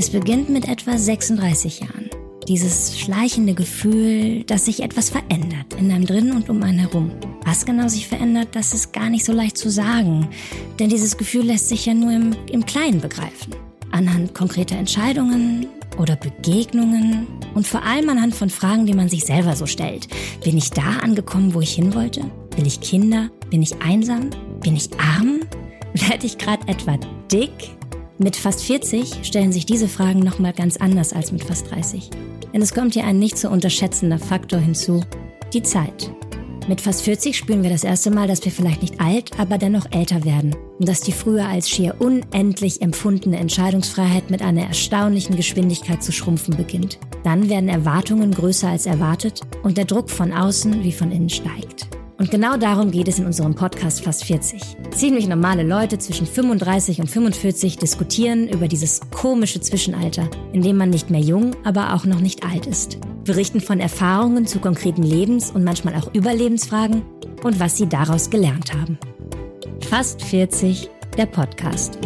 Es beginnt mit etwa 36 Jahren. Dieses schleichende Gefühl, dass sich etwas verändert in einem drin und um einen herum. Was genau sich verändert, das ist gar nicht so leicht zu sagen. Denn dieses Gefühl lässt sich ja nur im, im Kleinen begreifen. Anhand konkreter Entscheidungen oder Begegnungen und vor allem anhand von Fragen, die man sich selber so stellt. Bin ich da angekommen, wo ich hin wollte? Will ich Kinder? Bin ich einsam? Bin ich arm? Werde ich gerade etwa dick? Mit fast 40 stellen sich diese Fragen nochmal ganz anders als mit fast 30. Denn es kommt hier ein nicht zu unterschätzender Faktor hinzu, die Zeit. Mit fast 40 spüren wir das erste Mal, dass wir vielleicht nicht alt, aber dennoch älter werden. Und dass die früher als schier unendlich empfundene Entscheidungsfreiheit mit einer erstaunlichen Geschwindigkeit zu schrumpfen beginnt. Dann werden Erwartungen größer als erwartet und der Druck von außen wie von innen steigt. Und genau darum geht es in unserem Podcast Fast 40. Ziemlich normale Leute zwischen 35 und 45 diskutieren über dieses komische Zwischenalter, in dem man nicht mehr jung, aber auch noch nicht alt ist. Berichten von Erfahrungen zu konkreten Lebens- und manchmal auch Überlebensfragen und was sie daraus gelernt haben. Fast 40, der Podcast.